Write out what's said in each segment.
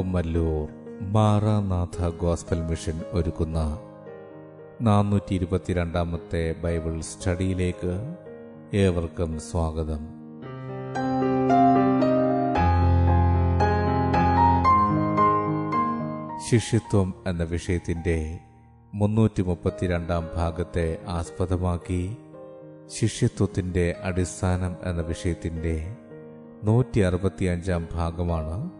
Kummallur Maranatha gospel mission ഒരുക്കുന്ന നാനൂറ്റി ഇരുപത്തിരണ്ടാമത്തെ ബൈബിൾ സ്റ്റഡിയിലേക്ക് ഏവർക്കും സ്വാഗതം. ശിഷ്യത്വം എന്ന വിഷയത്തിന്റെ മുന്നൂറ്റി മുപ്പത്തിരണ്ടാം ഭാഗത്തെ ആസ്പദമാക്കി ശിഷ്യത്വത്തിന്റെ അടിസ്ഥാനം എന്ന വിഷയത്തിന്റെ നൂറ്റി അറുപത്തിയഞ്ചാം ഭാഗമാണ്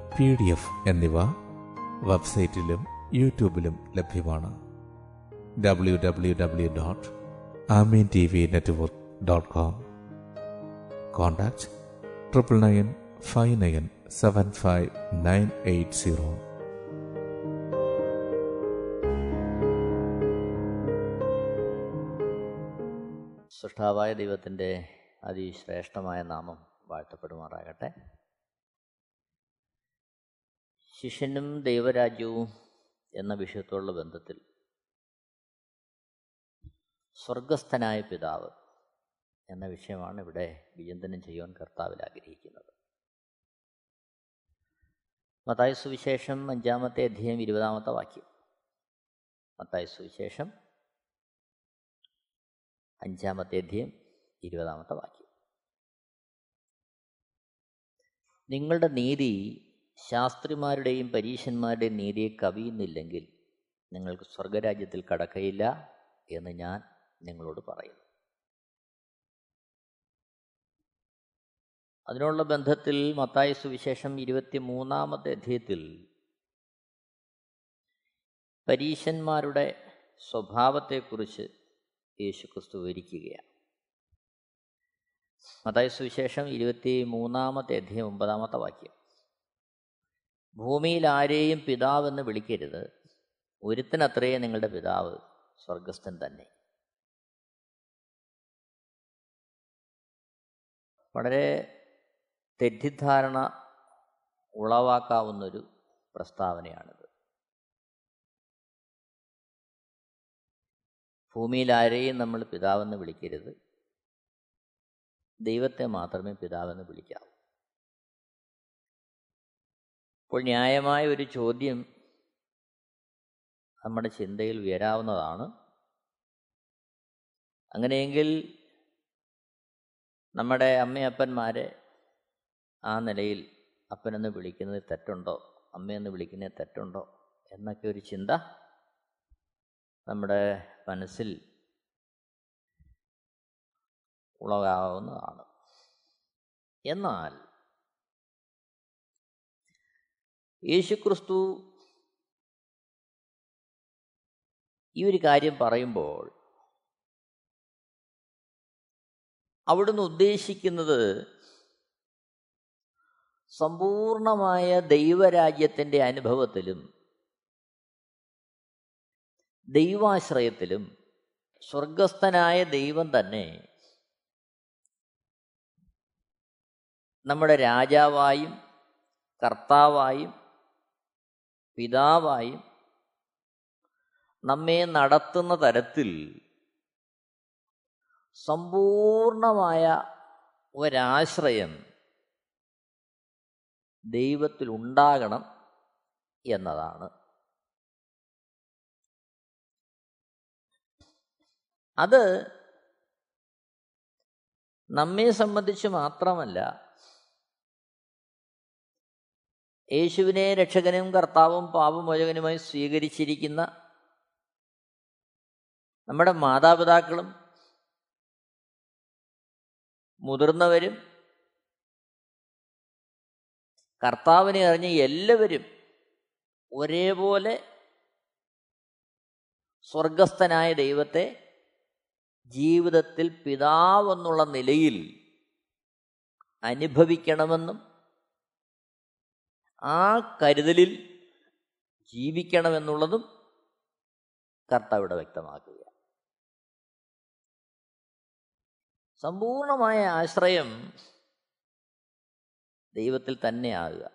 P D F എന്നിവ വെബ്സൈറ്റിലും യൂട്യൂബിലും ലഭ്യമാണ്. W W W dot Amen T V network dot com. Contact triple nine five nine seven five nine eight zero. സൃഷ്ടാവായ ദൈവത്തിന്റെ അതിശ്രേഷ്ഠമായ നാമം വാഴ്ത്തപ്പെടുമാറാകട്ടെ. ശിഷ്യനും ദൈവരാജ്യവും എന്ന വിഷയത്തോടുള്ള ബന്ധത്തിൽ സ്വർഗസ്ഥനായ പിതാവ് എന്ന വിഷയമാണ് ഇവിടെ വിചിന്തനം ചെയ്യുവാൻ കർത്താവിൽ ആഗ്രഹിക്കുന്നത്. മത്തായ സുവിശേഷം അഞ്ചാമത്തെ അധ്യയം ഇരുപതാമത്തെ വാക്യം. മത്തായ സുവിശേഷം അഞ്ചാമത്തെ അധ്യയം ഇരുപതാമത്തെ വാക്യം. നിങ്ങളുടെ നീതി ശാസ്ത്രിമാരുടെയും പരീശന്മാരുടെയും നീതിയെ കവിയുന്നില്ലെങ്കിൽ നിങ്ങൾക്ക് സ്വർഗരാജ്യത്തിൽ കടക്കയില്ല എന്ന് ഞാൻ നിങ്ങളോട് പറയുന്നു. അതിനുള്ള ബന്ധത്തിൽ മത്തായ സുവിശേഷം ഇരുപത്തി മൂന്നാമത്തെ അധ്യയത്തിൽ പരീശന്മാരുടെ സ്വഭാവത്തെക്കുറിച്ച് യേശു ക്രിസ്തു വിവരിക്കുകയാണ്. മത്തായ സുവിശേഷം ഇരുപത്തി മൂന്നാമത്തെ അധ്യയം ഒമ്പതാമത്തെ വാക്യം. ഭൂമിയിൽ ആരെയും പിതാവെന്ന് വിളിക്കരുത്. ഒരുത്തിനത്രയേ നിങ്ങളുടെ പിതാവ് സ്വർഗസ്ഥൻ തന്നെ. വളരെ തെറ്റിദ്ധാരണ ഉളവാക്കാവുന്നൊരു പ്രസ്താവനയാണിത്. ഭൂമിയിൽ ആരെയും നമ്മൾ പിതാവെന്ന് വിളിക്കരുത്. ദൈവത്തെ മാത്രമേ പിതാവെന്ന് വിളിക്കാവൂ. അപ്പോൾ ന്യായമായ ഒരു ചോദ്യം നമ്മുടെ ചിന്തയിൽ ഉയരാവുന്നതാണ്. അങ്ങനെയെങ്കിൽ നമ്മുടെ അമ്മയപ്പന്മാരെ ആ നിലയിൽ അപ്പനെന്ന് വിളിക്കുന്നത് തെറ്റുണ്ടോ? അമ്മയെന്ന് വിളിക്കുന്നത് തെറ്റുണ്ടോ? എന്നൊക്കെ ഒരു ചിന്ത നമ്മുടെ മനസ്സിൽ ഉളകാവുന്നതാണ് എന്നാൽ യേശുക്രിസ്തു ഈ ഒരു കാര്യം പറയുമ്പോൾ അവിടുന്ന് ഉദ്ദേശിക്കുന്നത് സമ്പൂർണമായ ദൈവരാജ്യത്തിന്റെ അനുഭവത്തിലും ദൈവാശ്രയത്തിലും സ്വർഗസ്ഥനായ ദൈവം തന്നെ നമ്മുടെ രാജാവായും കർത്താവായും പിതാവായും നമ്മെ നടത്തുന്ന തരത്തിൽ സമ്പൂർണമായ ഒരാശ്രയം ദൈവത്തിൽ ഉണ്ടാകണം എന്നതാണ്. അത് നമ്മെ സംബന്ധിച്ച് മാത്രമല്ല യേശുവിനെ രക്ഷകനും കർത്താവും പാപമോചകനുമായി സ്വീകരിച്ചിരിക്കുന്ന നമ്മുടെ മാതാപിതാക്കളും മുതിർന്നവരും കർത്താവിനെ അറിഞ്ഞ എല്ലാവരും ഒരേപോലെ സ്വർഗസ്ഥനായ ദൈവത്തെ ജീവിതത്തിൽ പിതാവെന്നുള്ള നിലയിൽ അനുഭവിക്കണമെന്നും ആ കരുതലിൽ ജീവിക്കണമെന്നുള്ളതും കർത്താവ് ഇവിടെ വ്യക്തമാക്കുക സമ്പൂർണമായ ആശ്രയം ദൈവത്തിൽ തന്നെയാകുക.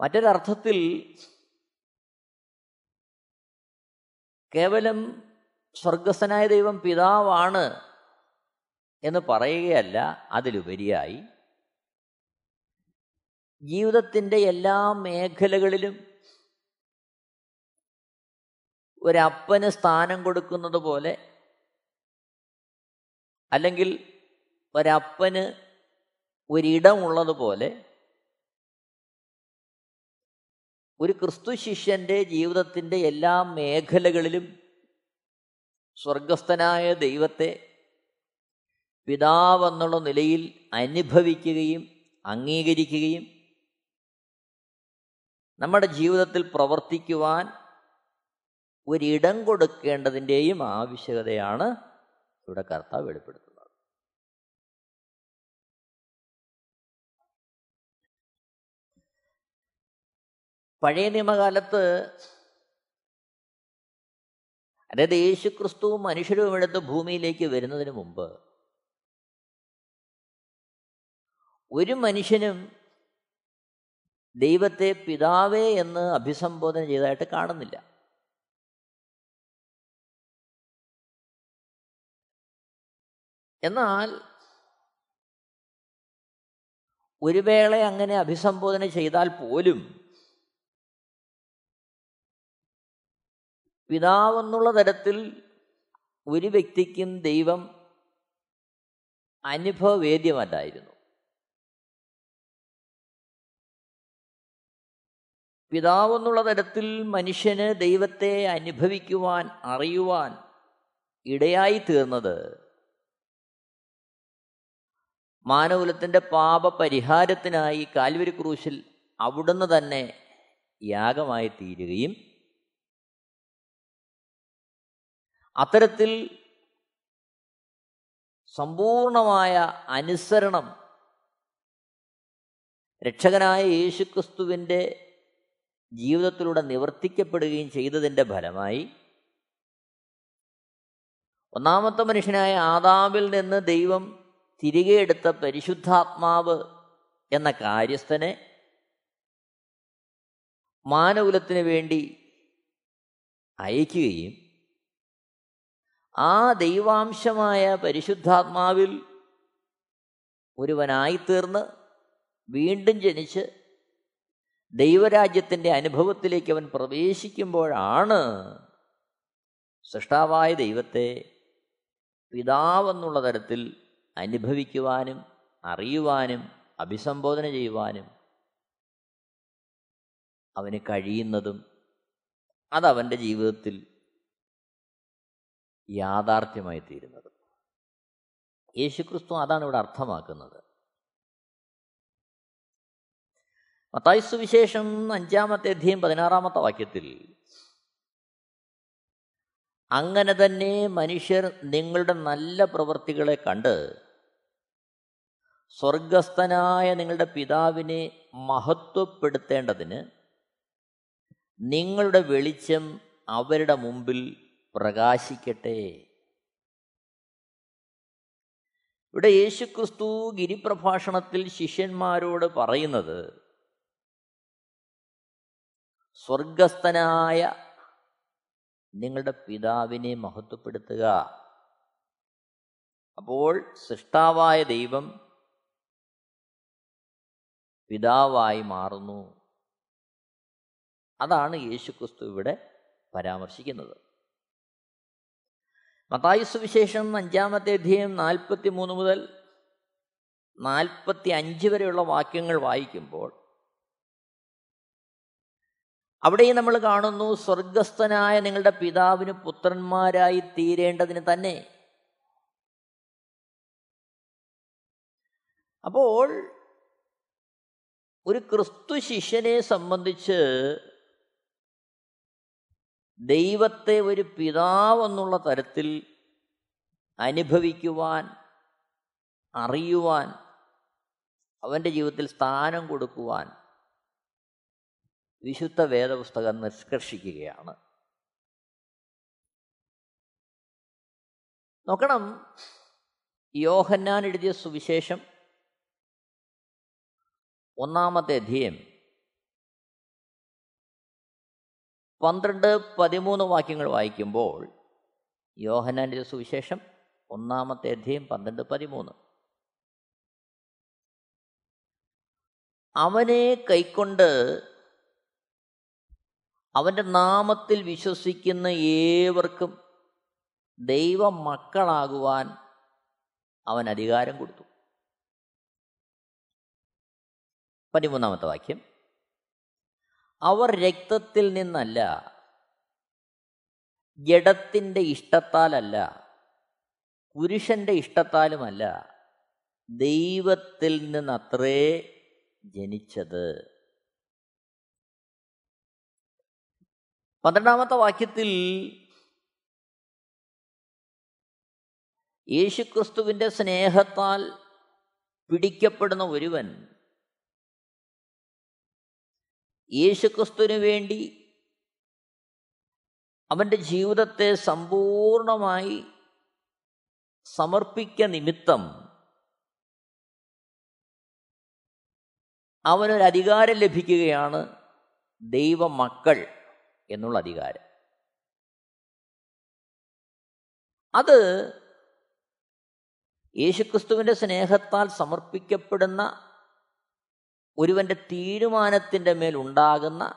മറ്റൊരർത്ഥത്തിൽ കേവലം സ്വർഗസ്ഥനായ ദൈവം പിതാവാണ് എന്ന് പറയുകയല്ല അതിലുപരിയായി ജീവിതത്തിന്റെ എല്ലാ മേഖലകളിലും ഒരപ്പന് സ്ഥാനം കൊടുക്കുന്നത് പോലെ അല്ലെങ്കിൽ ഒരപ്പന് ഒരിടമുള്ളതുപോലെ ഒരു ക്രിസ്തു ശിഷ്യന്റെ ജീവിതത്തിന്റെ എല്ലാ മേഖലകളിലും സ്വർഗസ്ഥനായ ദൈവത്തെ പിതാവെന്നുള്ള നിലയിൽ അനുഭവിക്കുകയും അംഗീകരിക്കുകയും നമ്മുടെ ജീവിതത്തിൽ പ്രവർത്തിക്കുവാൻ ഒരിടം കൊടുക്കേണ്ടതിന്റെയും ആവശ്യകതയാണ് ഇവിടെ കർത്താവ് വെളിപ്പെടുത്തുന്നത്. പഴയ നിയമകാലത്ത് അതായത് യേശു ക്രിസ്തുവും മനുഷ്യരും എടുത്ത് ഭൂമിയിലേക്ക് വരുന്നതിന് മുമ്പ് ഒരു മനുഷ്യനും ദൈവത്തെ പിതാവേ എന്ന് അഭിസംബോധന ചെയ്തതായിട്ട് കാണുന്നില്ല. എന്നാൽ ഒരു വേള അങ്ങനെ അഭിസംബോധന ചെയ്താൽ പോലും പിതാവെന്നുള്ള തരത്തിൽ ഒരു വ്യക്തിക്കും ദൈവം അനുഭവവേദ്യമല്ലായിരുന്നു. പിതാവെന്നുള്ള തരത്തിൽ മനുഷ്യന് ദൈവത്തെ അനുഭവിക്കുവാൻ അറിയുവാൻ ഇടയായി തീർന്നത്. മാനകുലത്തിന്റെ പാപപരിഹാരത്തിനായി കാൽവരി ക്രൂശിൽ അവിടുന്ന് തന്നെ യാഗമായി തീരുകയും അത്തരത്തിൽ സമ്പൂർണമായ അനുസരണം രക്ഷകനായ യേശുക്രിസ്തുവിന്റെ ജീവിതത്തിലൂടെ നിവർത്തിക്കപ്പെടുകയും ചെയ്തതിന്റെ ഫലമായി ഒന്നാമത്തെ മനുഷ്യനായ ആദാമിൽ നിന്ന് ദൈവം തിരികെ എടുത്ത പരിശുദ്ധാത്മാവ് എന്ന കാര്യസ്ഥനെ മാനകുലത്തിന് വേണ്ടി അയക്കുകയും ആ ദൈവാംശമായ പരിശുദ്ധാത്മാവിൽ ഒരുവനായിത്തീർന്ന് വീണ്ടും ജനിച്ച് ദൈവരാജ്യത്തിന്റെ അനുഭവത്തിലേക്ക് അവൻ പ്രവേശിക്കുമ്പോഴാണ് സൃഷ്ടാവായ ദൈവത്തെ പിതാവെന്നുള്ള തരത്തിൽ അനുഭവിക്കുവാനും അറിയുവാനും അഭിസംബോധന ചെയ്യുവാനും അവന് കഴിയുന്നതും അതവന്റെ ജീവിതത്തിൽ യാഥാർത്ഥ്യമായി തീരുന്നതും. യേശുക്രിസ്തു അതാണ് ഇവിടെ അർത്ഥമാക്കുന്നത്. മത്തായി സുവിശേഷം അഞ്ചാമത്തെ അധ്യയം പതിനാറാമത്തെ വാക്യത്തിൽ അങ്ങനെ തന്നെ മനുഷ്യർ നിങ്ങളുടെ നല്ല പ്രവൃത്തികളെ കണ്ട് സ്വർഗസ്ഥനായ നിങ്ങളുടെ പിതാവിനെ മഹത്വപ്പെടുത്തേണ്ടതിന് നിങ്ങളുടെ വെളിച്ചം അവരുടെ മുമ്പിൽ പ്രകാശിക്കട്ടെ. ഇവിടെ യേശുക്രിസ്തു ഗിരിപ്രഭാഷണത്തിൽ ശിഷ്യന്മാരോട് പറയുന്നത് സ്വർഗസ്ഥനായ നിങ്ങളുടെ പിതാവിനെ മഹത്വപ്പെടുത്തുക. അപ്പോൾ സൃഷ്ടാവായ ദൈവം പിതാവായി മാറുന്നു. അതാണ് യേശുക്രിസ്തു ഇവിടെ പരാമർശിക്കുന്നത്. മത്തായി സുവിശേഷം അഞ്ചാമത്തെ അധ്യയം നാൽപ്പത്തി മൂന്ന് മുതൽ നാൽപ്പത്തി അഞ്ച് വരെയുള്ള വാക്യങ്ങൾ വായിക്കുമ്പോൾ അവിടെയും നമ്മൾ കാണുന്നു സ്വർഗസ്ഥനായ നിങ്ങളുടെ പിതാവിന് പുത്രന്മാരായി തീരേണ്ടതിന് തന്നെ. അപ്പോൾ ഒരു ക്രിസ്തു ശിഷ്യനെ സംബന്ധിച്ച് ദൈവത്തെ ഒരു പിതാവെന്നുള്ള തരത്തിൽ അനുഭവിക്കുവാൻ അറിയുവാൻ അവന്റെ ജീവിതത്തിൽ സ്ഥാനം കൊടുക്കുവാൻ വിശുദ്ധ വേദപുസ്തകം നിഷ്കർഷിക്കുകയാണ്. നോക്കണം യോഹന്നാൻ എഴുതിയ സുവിശേഷം ഒന്നാമത്തെ അധ്യയം പന്ത്രണ്ട് പതിമൂന്ന് വാക്യങ്ങൾ വായിക്കുമ്പോൾ യോഹന്നാന്റെ സുവിശേഷം ഒന്നാമത്തെ അധ്യയം പന്ത്രണ്ട് പതിമൂന്ന്. അവനെ കൈക്കൊണ്ട് അവന്റെ നാമത്തിൽ വിശ്വസിക്കുന്ന ഏവർക്കും ദൈവ മക്കളാകുവാൻ അവൻ അധികാരം കൊടുത്തു. പതിമൂന്നാമത്തെ വാക്യം. അവർ രക്തത്തിൽ നിന്നല്ല ജഡത്തിന്റെ ഇഷ്ടത്താലല്ല പുരുഷന്റെ ഇഷ്ടത്താലുമല്ല ദൈവത്തിൽ നിന്നത്രേ ജനിച്ചത്. പന്ത്രണ്ടാമത്തെ വാക്യത്തിൽ യേശുക്രിസ്തുവിന്റെ സ്നേഹത്താൽ പിടിക്കപ്പെടുന്ന ഒരുവൻ യേശുക്രിസ്തുവിന് വേണ്ടി അവന്റെ ജീവിതത്തെ സമ്പൂർണമായി സമർപ്പിക്ക നിമിത്തം അവനൊരധികാരം ലഭിക്കുകയാണ് ദൈവമക്കൾ. എന്നുള്ള അധികാരം. അത് യേശുക്രിസ്തുവിന്റെ സ്നേഹത്താൽ സമർപ്പിക്കപ്പെടുന്ന ഒരുവന്റെ തീരുമാനത്തിന്റെ മേൽ ഉണ്ടാകുന്ന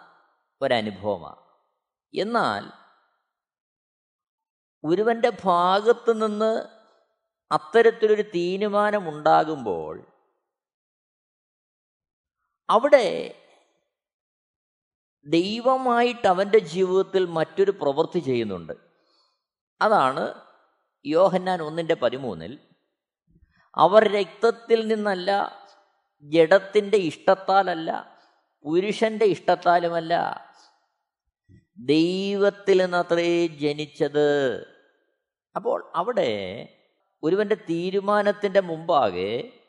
ഒരനുഭവമാണ്. എന്നാൽ ഒരുവന്റെ ഭാഗത്തു നിന്ന് അത്തരത്തിലൊരു തീരുമാനമുണ്ടാകുമ്പോൾ അവിടെ ദൈവമായിട്ട് അവന്റെ ജീവിതത്തിൽ മറ്റൊരു പ്രവൃത്തി ചെയ്യുന്നുണ്ട്. അതാണ് യോഹന്നാൻ ഒന്നിന്റെ പതിമൂന്നിൽ അവർ രക്തത്തിൽ നിന്നല്ല ജഡത്തിന്റെ ഇഷ്ടത്താലല്ല പുരുഷന്റെ ഇഷ്ടത്താലുമല്ല ദൈവത്തിൽ നിന്നത്രേ ജനിച്ചത്. അപ്പോൾ അവിടെ ഒരുവന്റെ തീരുമാനത്തിന്റെ മുമ്പാകെ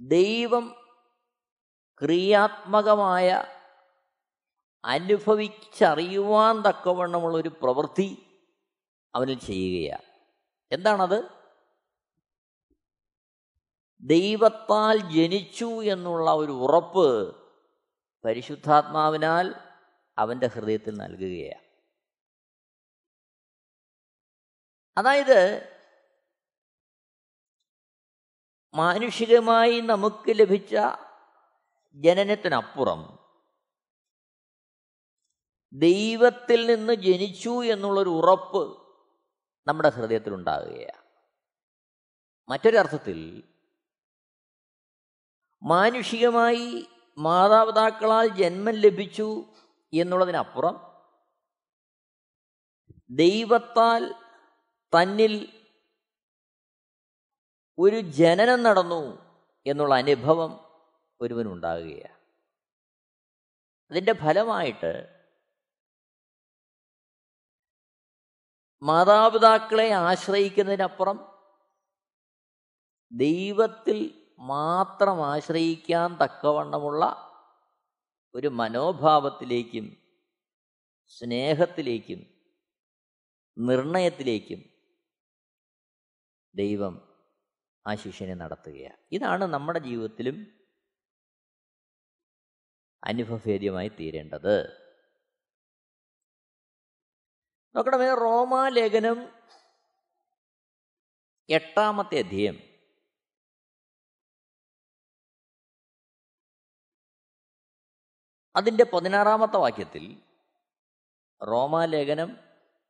ദൈവം ക്രിയാത്മകമായ അനുഭവിച്ചറിയുവാൻ തക്കവണ്ണമുള്ള ഒരു പ്രവൃത്തി അവനിൽ ചെയ്യുകയാണ്. എന്താണത്? ദൈവത്താൽ ജനിച്ചു എന്നുള്ള ഒരു ഉറപ്പ് പരിശുദ്ധാത്മാവിനാൽ അവന്റെ ഹൃദയത്തിൽ നൽകുകയാണ്. അതായത് മാനുഷികമായി നമുക്ക് ലഭിച്ച ജനനത്തിനപ്പുറം ദൈവത്തിൽ നിന്ന് ജനിച്ചു എന്നുള്ളൊരു ഉറപ്പ് നമ്മുടെ ഹൃദയത്തിൽ ഉണ്ടാകുകയാണ് മറ്റൊരർത്ഥത്തിൽ മാനുഷികമായി മാതാപിതാക്കളാൽ ജന്മം ലഭിച്ചു എന്നുള്ളതിനപ്പുറം ദൈവത്താൽ തന്നിൽ ഒരു ജനനം നടന്നു എന്നുള്ള അനുഭവം ഒരുവനുണ്ടാകുകയാണ്. അതിന്റെ ഫലമായിട്ട് മാതാപിതാക്കളെ ആശ്രയിക്കുന്നതിനപ്പുറം ദൈവത്തിൽ മാത്രം ആശ്രയിക്കാൻ തക്കവണ്ണമുള്ള ഒരു മനോഭാവത്തിലേക്കും സ്നേഹത്തിലേക്കും നിർണയത്തിലേക്കും ദൈവം ആ ശിഷ്യനെ നടത്തുകയാണ്. ഇതാണ് നമ്മുടെ ജീവിതത്തിലും അനുഭവേദ്യമായി തീരേണ്ടത്. നോക്കണമേ റോമാലേഖനം എട്ടാമത്തെ അധ്യയം. അതിന്റെ പതിനാറാമത്തെ വാക്യത്തിൽ റോമാലേഖനം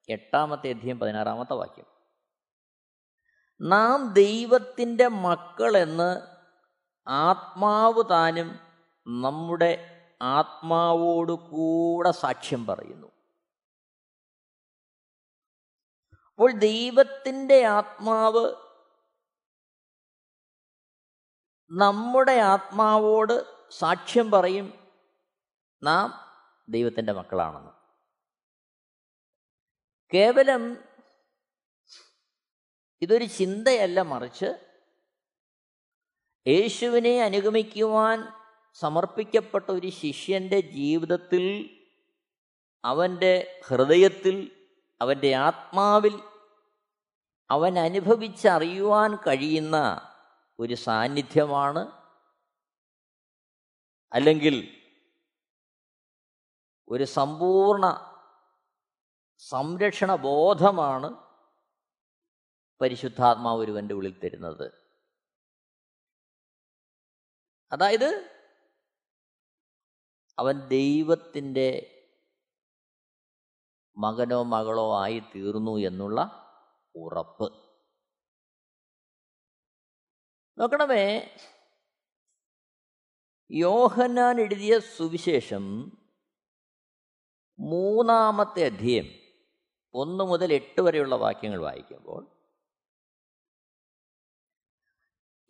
എട്ടാമത്തെ അധ്യയം പതിനാറാമത്തെ വാക്യം. നാം ദൈവത്തിന്റെ മക്കളെന്ന് ആത്മാവ് താനും നമ്മുടെ ആത്മാവോട് കൂടെ സാക്ഷ്യം പറയുന്നു. അപ്പോൾ ദൈവത്തിന്റെ ആത്മാവ് നമ്മുടെ ആത്മാവോട് സാക്ഷ്യം പറയും. നാം ദൈവത്തിന്റെ മക്കളാണെന്ന്. കേവലം ഇതൊരു ചിന്തയല്ല മറിച്ച് യേശുവിനെ അനുഗമിക്കുവാൻ സമർപ്പിക്കപ്പെട്ട ഒരു ശിഷ്യന്റെ ജീവിതത്തിൽ അവന്റെ ഹൃദയത്തിൽ അവന്റെ ആത്മാവിൽ അവൻ അനുഭവിച്ചറിയുവാൻ കഴിയുന്ന ഒരു സാന്നിധ്യമാണ് അല്ലെങ്കിൽ ഒരു സമ്പൂർണ സംരക്ഷണ ബോധമാണ് പരിശുദ്ധാത്മാവ് ഒരുവന്റെ ഉള്ളിൽ തരുന്നത്. അതായത് അവൻ ദൈവത്തിന്റെ മകനോ മകളോ ആയി തീർന്നു എന്നുള്ള ഉറപ്പ്. നോക്കണമേ യോഹന്നാൻ എഴുതിയ സുവിശേഷം മൂന്നാമത്തെ അധ്യയം ഒന്ന് മുതൽ എട്ട് വരെയുള്ള വാക്യങ്ങൾ വായിക്കുമ്പോൾ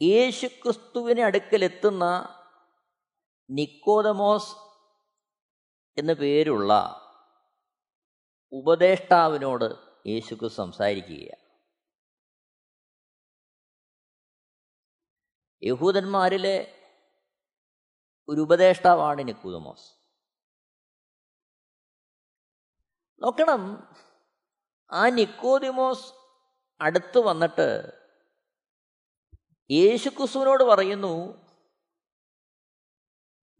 യേശുക്രിസ്തുവിനെ അടുക്കലെത്തുന്ന നിക്കോദമോസ് എന്ന പേരുള്ള ഉപദേഷ്ടാവിനോട് യേശുക്ക് സംസാരിക്കുകയാണ്. യഹൂദന്മാരിലെ ഒരു ഉപദേഷ്ടാവാണ് നിക്കുതമോസ് നോക്കണം ആ നിക്കോദിമോസ് അടുത്ത് വന്നിട്ട് യേശുക്രിസ്തുവിനോട് പറയുന്നു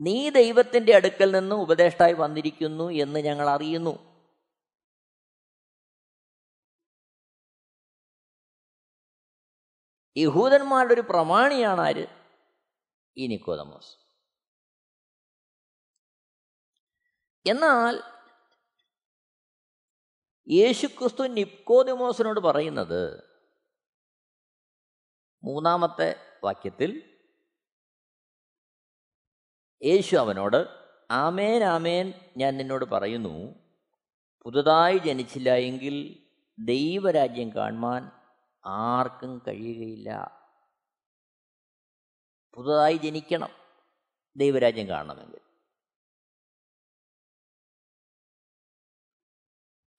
നീ ദൈവത്തിന്റെ അടുക്കൽ നിന്ന് ഉപദേഷ്ടായി വന്നിരിക്കുന്നു എന്ന് ഞങ്ങൾ അറിയുന്നു. യഹൂദന്മാരുടെ ഒരു പ്രമാണിയാണ് ആര്? ഈ നിക്കോദമോസ്. എന്നാൽ യേശുക്രിസ്തു നിക്കോദിമോസിനോട് പറയുന്നത് മൂന്നാമത്തെ വാക്യത്തിൽ യേശു അവനോട് ആമേൻ ആമേൻ ഞാൻ നിന്നോട് പറയുന്നു. പുതുതായി ജനിച്ചില്ല എങ്കിൽ ദൈവരാജ്യം കാണുവാൻ ആർക്കും കഴിയുകയില്ല. പുതുതായി ജനിക്കണം. ദൈവരാജ്യം കാണണമെങ്കിൽ.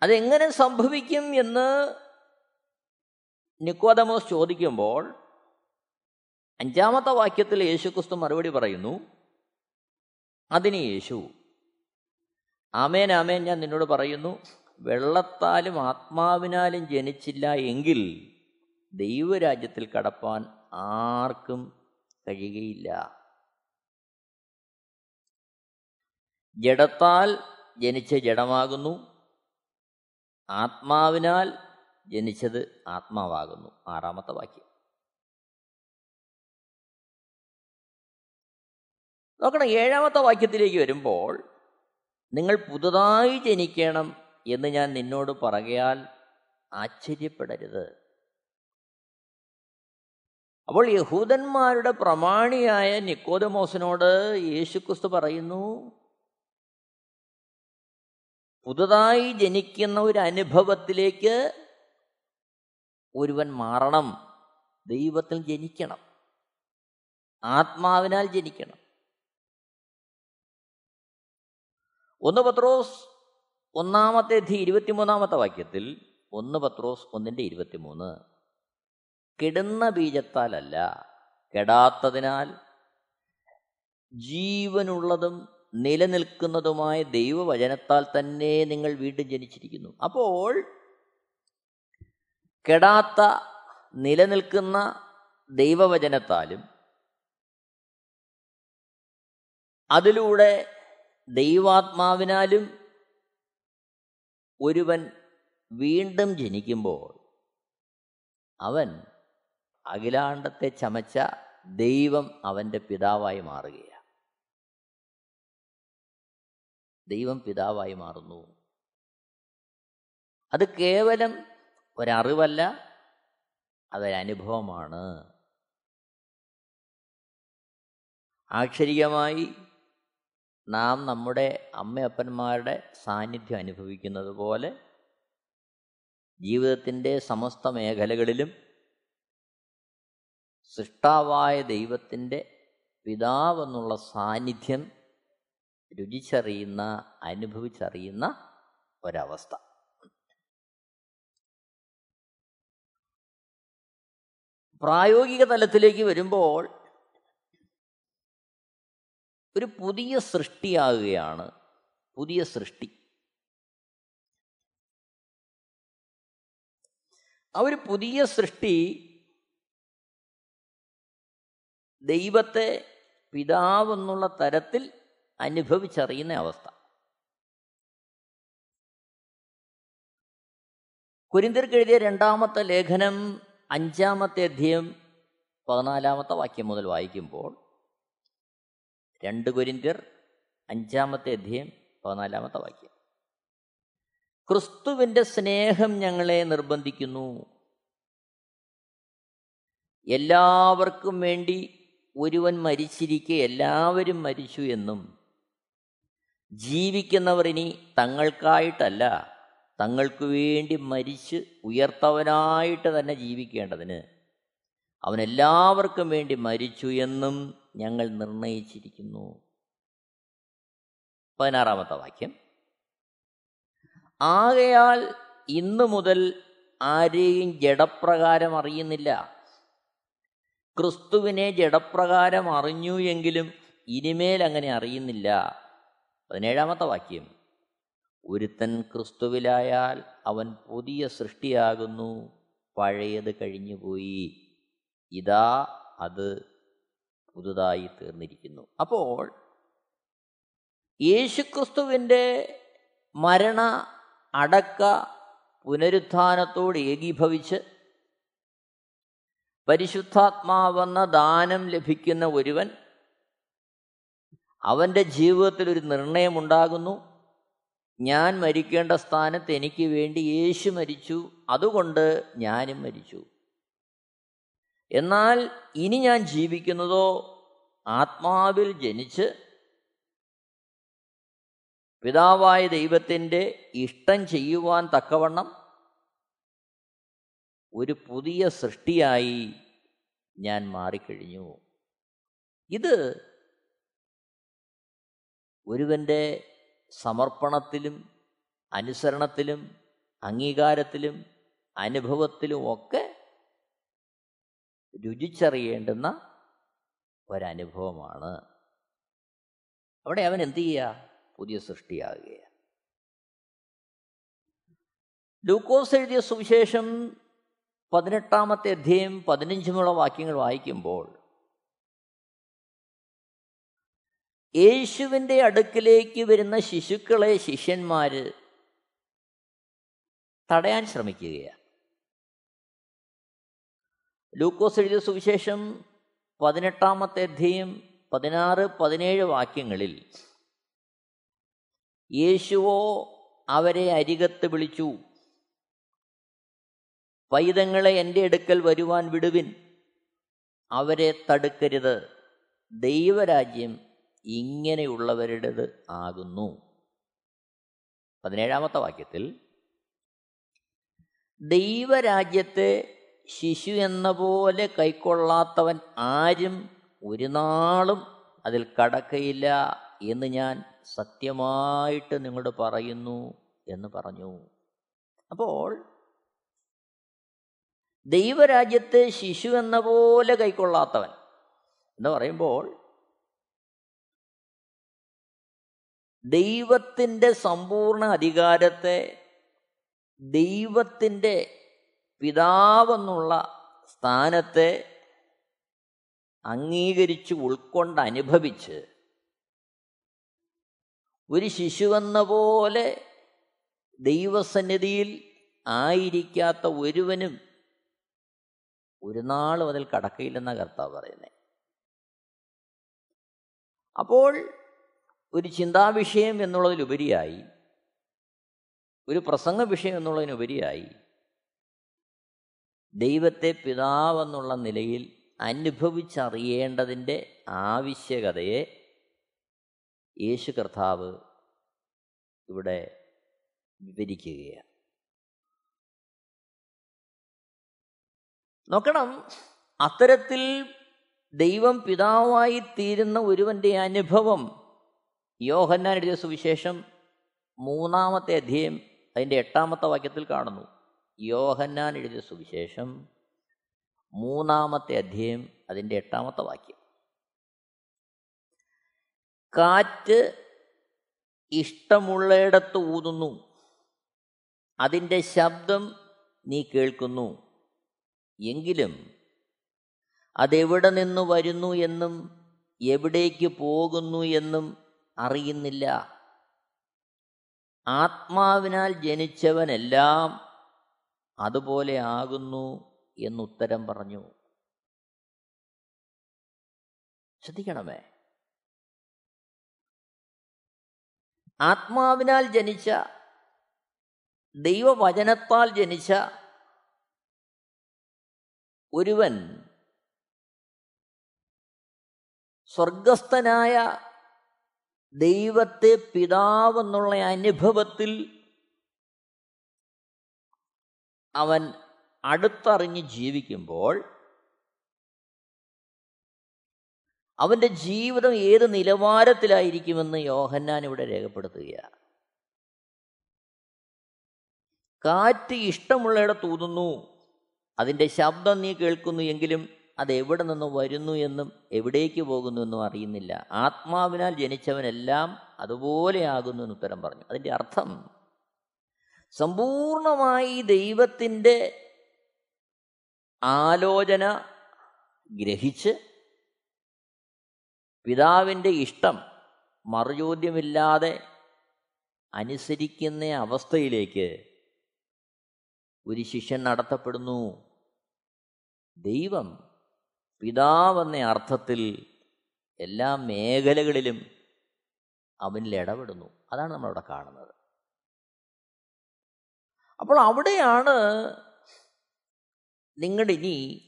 അതെങ്ങനെ സംഭവിക്കും എന്ന് നിക്കോദമോസ് ചോദിക്കുമ്പോൾ അഞ്ചാമത്തെ വാക്യത്തിൽ യേശുക്രിസ്തു മറുപടി പറയുന്നു അതിന് യേശു ആമേൻ ആമേൻ ഞാൻ നിന്നോട് പറയുന്നു വെള്ളത്താലും ആത്മാവിനാലും ജനിച്ചില്ല എങ്കിൽ ദൈവരാജ്യത്തിൽ കടപ്പാൻ ആർക്കും കഴിയുകയില്ല ജഡത്താൽ ജനിച്ച ജഡമാകുന്നു. ആത്മാവിനാൽ ജനിച്ചത് ആത്മാവാകുന്നു. ആറാമത്തെ വാക്യം. നോക്കണം ഏഴാമത്തെ വാക്യത്തിലേക്ക് വരുമ്പോൾ നിങ്ങൾ പുതുതായി ജനിക്കണം എന്ന് ഞാൻ നിന്നോട് പറയാൽ ആശ്ചര്യപ്പെടരുത്. അപ്പോൾ യഹൂദന്മാരുടെ പ്രമാണിയായ നിക്കോദമോസിനോട് യേശുക്രിസ്തു പറയുന്നു പുതുതായി ജനിക്കുന്ന ഒരു അനുഭവത്തിലേക്ക് ഒരുവൻ മാറണം. ദൈവത്തിൽ ജനിക്കണം. ആത്മാവിനാൽ ജനിക്കണം. ഒന്ന് പത്രോസ് ഒന്നാമത്തെ ഇരുപത്തിമൂന്നാമത്തെ വാക്യത്തിൽ ഒന്ന് പത്രോസ് ഒന്നിന്റെ ഇരുപത്തിമൂന്ന് കെടുന്ന ബീജത്താലല്ല. കെടാത്തതിനാൽ ജീവനുള്ളതും നിലനിൽക്കുന്നതുമായ ദൈവവചനത്താൽ തന്നെ നിങ്ങൾ വീണ്ടും ജനിച്ചിരിക്കുന്നു. അപ്പോൾ കെടാത്ത നിലനിൽക്കുന്ന ദൈവവചനത്താലും അതിലൂടെ ദൈവാത്മാവിനാലും ഒരുവൻ വീണ്ടും ജനിക്കുമ്പോൾ അവൻ അഖിലാണ്ടത്തെ ചമച്ച ദൈവം അവന്റെ പിതാവായി മാറുകയാണ്. ദൈവം പിതാവായി മാറുന്നു. അത് കേവലം ഒരറിവല്ല അതൊരനുഭവമാണ്. ആക്ഷരികമായി നാം നമ്മുടെ അമ്മയപ്പന്മാരുടെ സാന്നിധ്യം അനുഭവിക്കുന്നത് പോലെ ജീവിതത്തിന്റെ സമസ്ത മേഖലകളിലും സൃഷ്ടാവായ ദൈവത്തിന്റെ പിതാവെന്നുള്ള സാന്നിധ്യം രുചിച്ചറിയുന്ന അനുഭവിച്ചറിയുന്ന ഒരവസ്ഥ. പ്രായോഗിക തലത്തിലേക്ക് വരുമ്പോൾ ഒരു പുതിയ സൃഷ്ടിയാകുകയാണ് പുതിയ സൃഷ്ടി. ആ ഒരു പുതിയ സൃഷ്ടി ദൈവത്തെ പിതാവെന്നുള്ള തരത്തിൽ അനുഭവിച്ചറിയുന്ന അവസ്ഥ. കുരിന്തിർക്കെഴുതിയ രണ്ടാമത്തെ ലേഖനം അഞ്ചാമത്തെ അധ്യയം പതിനാലാമത്തെ വാക്യം മുതൽ വായിക്കുമ്പോൾ രണ്ട് കുരിന്തിർ അഞ്ചാമത്തെ അധ്യയം പതിനാലാമത്തെ വാക്യം. ക്രിസ്തുവിന്റെ സ്നേഹം ഞങ്ങളെ നിർബന്ധിക്കുന്നു. എല്ലാവർക്കും വേണ്ടി ഒരുവൻ മരിച്ചിരിക്കെ എല്ലാവരും മരിച്ചു എന്നും. ജീവിക്കുന്നവർ ഇനി തങ്ങൾക്കായിട്ടല്ല തങ്ങൾക്ക് വേണ്ടി മരിച്ച് ഉയർത്തവനായിട്ട് തന്നെ ജീവിക്കേണ്ടതിന്. അവൻ എല്ലാവർക്കും വേണ്ടി മരിച്ചു എന്നും ഞങ്ങൾ നിർണയിച്ചിരിക്കുന്നു. പതിനാറാമത്തെ വാക്യം. ആകയാൽ ഇന്നു മുതൽ ആരെയും ജഡപ്രകാരം അറിയുന്നില്ല. ക്രിസ്തുവിനെ ജഡപ്രകാരം അറിഞ്ഞു എങ്കിലും ഇനിമേൽ അങ്ങനെ അറിയുന്നില്ല. പതിനേഴാമത്തെ വാക്യം. ഒരുത്തൻ ക്രിസ്തുവിലായാൽ അവൻ പുതിയ സൃഷ്ടിയാകുന്നു പഴയത് കഴിഞ്ഞുപോയി. ഇതാ അത് പുതുതായി തീർന്നിരിക്കുന്നു. അപ്പോൾ യേശുക്രിസ്തുവിന്റെ മരണ അടക്ക പുനരുത്ഥാനത്തോട് ഏകീഭവിച്ച് പരിശുദ്ധാത്മാവെന്ന ദാനം ലഭിക്കുന്ന ഒരുവൻ അവന്റെ ജീവിതത്തിൽ ഒരു നിർണയമുണ്ടാകുന്നു. ഞാൻ മരിക്കേണ്ട സ്ഥാനത്ത് എനിക്ക് വേണ്ടി യേശു മരിച്ചു. അതുകൊണ്ട് ഞാനും മരിച്ചു. എന്നാൽ ഇനി ഞാൻ ജീവിക്കുന്നതോ ആത്മാവിൽ ജനിച്ച് പിതാവായ ദൈവത്തിന്റെ ഇഷ്ടം ചെയ്യുവാൻ തക്കവണ്ണം ഒരു പുതിയ സൃഷ്ടിയായി ഞാൻ മാറിക്കഴിഞ്ഞു. ഇത് ഒരുവന്റെ സമർപ്പണത്തിലും അനുസരണത്തിലും അംഗീകാരത്തിലും അനുഭവത്തിലും ഒക്കെ രുചിച്ചറിയേണ്ടുന്ന ഒരനുഭവമാണ്. അവിടെ അവൻ എന്ത് ചെയ്യുക പുതിയ സൃഷ്ടിയാകുകയാണ്. ലൂക്കോസ് എഴുതിയ സുവിശേഷം പതിനെട്ടാമത്തെ അധ്യയം പതിനഞ്ചുമുള്ള വാക്യങ്ങൾ വായിക്കുമ്പോൾ യേശുവിന്റെ അടുക്കിലേക്ക് വരുന്ന ശിശുക്കളെ ശിഷ്യന്മാർ തടയാൻ ശ്രമിക്കുകയാണ്. ലൂക്കോസ് എഴുതിയ സുവിശേഷം പതിനെട്ടാമത്തെ അധ്യയം പതിനാറ് പതിനേഴ് വാക്യങ്ങളിൽ യേശുവോ അവരെ അരികത്ത് വിളിച്ചു. പൈതങ്ങളെ എന്റെ അടുക്കൽ വരുവാൻ വിടുവിൻ. അവരെ തടുക്കരുത്. ദൈവരാജ്യം ഇങ്ങനെയുള്ളവരുടേത് ആകുന്നു. പതിനേഴാമത്തെ വാക്യത്തിൽ ദൈവരാജ്യത്തെ ശിശു എന്ന പോലെ കൈക്കൊള്ളാത്തവൻ ആരും ഒരു നാളും അതിൽ കടക്കയില്ല എന്ന് ഞാൻ സത്യമായിട്ട് നിങ്ങളോട് പറയുന്നു എന്ന് പറഞ്ഞു. അപ്പോൾ ദൈവരാജ്യത്തെ ശിശു എന്ന പോലെ കൈക്കൊള്ളാത്തവൻ. എന്ന് പറയുമ്പോൾ ദൈവത്തിന്റെ സമ്പൂർണ അധികാരത്തെ ദൈവത്തിന്റെ പിതാവെന്നുള്ള സ്ഥാനത്തെ അംഗീകരിച്ച് ഉൾക്കൊണ്ട് അനുഭവിച്ച് ഒരു ശിശുവെന്ന പോലെ ദൈവസന്നിധിയിൽ ആയിരിക്കാത്ത ഒരുവനും ഒരു നാളും അതിൽ കടക്കയില്ലെന്ന കർത്താവ് പറയുന്നത് അപ്പോൾ ഒരു ചിന്താവിഷയം എന്നുള്ളതിലുപരിയായി ഒരു പ്രസംഗ വിഷയം എന്നുള്ളതിനുപരിയായി ദൈവത്തെ പിതാവെന്നുള്ള നിലയിൽ അനുഭവിച്ചറിയേണ്ടതിന്റെ ആവശ്യകതയെ യേശു കർത്താവ് ഇവിടെ വിവരിക്കുകയാണ്. നോക്കണം അത്തരത്തിൽ ദൈവം പിതാവായി തീരുന്ന ഒരുവന്റെ അനുഭവം യോഹന്നാൻ എഴുതിയ സുവിശേഷം മൂന്നാമത്തെ അധ്യയം അതിന്റെ എട്ടാമത്തെ വാക്യത്തിൽ കാണുന്നു. യോഹന്നാൻ എഴുതിയ സുവിശേഷം മൂന്നാമത്തെ അധ്യയം അതിന്റെ എട്ടാമത്തെ വാക്യം. കാറ്റ് ഇഷ്ടമുള്ളയിടത്ത് ഊതുന്നു അതിന്റെ ശബ്ദം നീ കേൾക്കുന്നു. എങ്കിലും അതെവിടെ നിന്ന് വരുന്നു എന്നും എവിടേക്ക് പോകുന്നു എന്നും അറിയുന്നില്ല. ആത്മാവിനാൽ ജനിച്ചവനെല്ലാം അതുപോലെ ആകുന്നു എന്നുത്തരം പറഞ്ഞു. ശ്രദ്ധിക്കണമേ. ആത്മാവിനാൽ ജനിച്ച ദൈവവചനത്താൽ ജനിച്ച ഒരുവൻ സ്വർഗസ്ഥനായ ദൈവത്തെ പിതാവെന്നുള്ള അനുഭവത്തിൽ അവൻ അടുത്തറിഞ്ഞ് ജീവിക്കുമ്പോൾ അവന്റെ ജീവിതം ഏത് നിലവാരത്തിലായിരിക്കുമെന്ന് യോഹന്നാൻ ഇവിടെ രേഖപ്പെടുത്തുകയാണ്. കാറ്റ് ഇഷ്ടമുള്ളയിടത്ത് ഊതുന്നു അതിന്റെ ശബ്ദം നീ കേൾക്കുന്നു എങ്കിലും അത് എവിടെ നിന്ന് വരുന്നു എന്നും എവിടേക്ക് പോകുന്നു എന്നും അറിയുന്നില്ല. ആത്മാവിനാൽ ജനിച്ചവനെല്ലാം അതുപോലെയാകുന്നു എന്ന് ഉത്തരം പറഞ്ഞു. അതിന്റെ അർത്ഥം സമ്പൂർണമായി ദൈവത്തിന്റെ ആലോചന ഗ്രഹിച്ച് പിതാവിന്റെ ഇഷ്ടം മറുചോദ്യമില്ലാതെ അനുസരിക്കുന്ന അവസ്ഥയിലേക്ക് ഒരു ശിഷ്യൻ നടത്തപ്പെടുന്നു. ദൈവം പിതാവെന്ന അർത്ഥത്തിൽ എല്ലാ മേഖലകളിലും അവനിൽ ഇടപെടുന്നു. അതാണ് നമ്മളവിടെ കാണുന്നത്. അപ്പോൾ അവിടെയാണ് നിങ്ങളിനി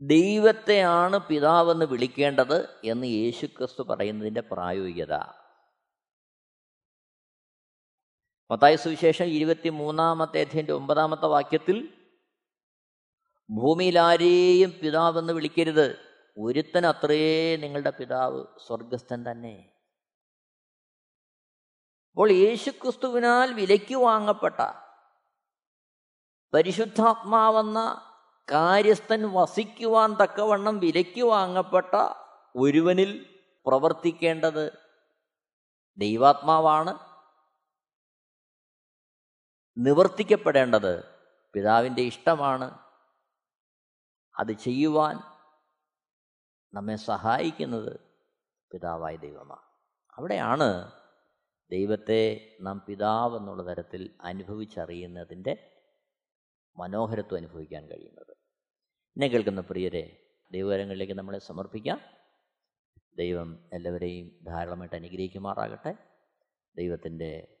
ദൈവത്തെയാണ് പിതാവെന്ന് വിളിക്കേണ്ടത് എന്ന് യേശുക്രിസ്തു പറയുന്നതിന്റെ പ്രായോഗികത. മത്തായ സുവിശേഷം ഇരുപത്തി മൂന്നാമത്തെ അധ്യയന്റെ ഒമ്പതാമത്തെ വാക്യത്തിൽ ഭൂമിയിൽ ആരെയും പിതാവെന്ന് വിളിക്കരുത്. ഒരുത്തൻ അത്രേ നിങ്ങളുടെ പിതാവ് സ്വർഗസ്ഥൻ തന്നെ. അപ്പോൾ യേശുക്രിസ്തുവിനാൽ വിലയ്ക്ക് വാങ്ങപ്പെട്ട പരിശുദ്ധാത്മാവെന്ന കാര്യസ്ഥൻ വസിക്കുവാൻ തക്കവണ്ണം വിലയ്ക്ക് വാങ്ങപ്പെട്ട ഒരുവനിൽ പ്രവർത്തിക്കേണ്ടത് ദൈവാത്മാവാണ്. നിവർത്തിക്കപ്പെടേണ്ടത് പിതാവിന്റെ ഇഷ്ടമാണ്. അത് ചെയ്യുവാൻ നമ്മെ സഹായിക്കുന്നത് പിതാവായ ദൈവമാണ്. അവിടെയാണ് ദൈവത്തെ നാം പിതാവ് എന്നുള്ള തരത്തിൽ അനുഭവിച്ചറിയുന്നതിന്റെ മനോഹരത്വം അനുഭവിക്കാൻ കഴിയുന്നത്. എന്നെ കേൾക്കുന്ന പ്രിയരെ ദൈവകരങ്ങളിലേക്ക് നമ്മളെ സമർപ്പിക്കാം. ദൈവം എല്ലാവരെയും ധാരാളമായിട്ട് അനുഗ്രഹിക്കുമാറാകട്ടെ. ദൈവത്തിന്റെ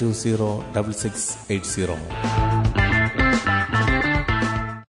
Two zero double six eight zero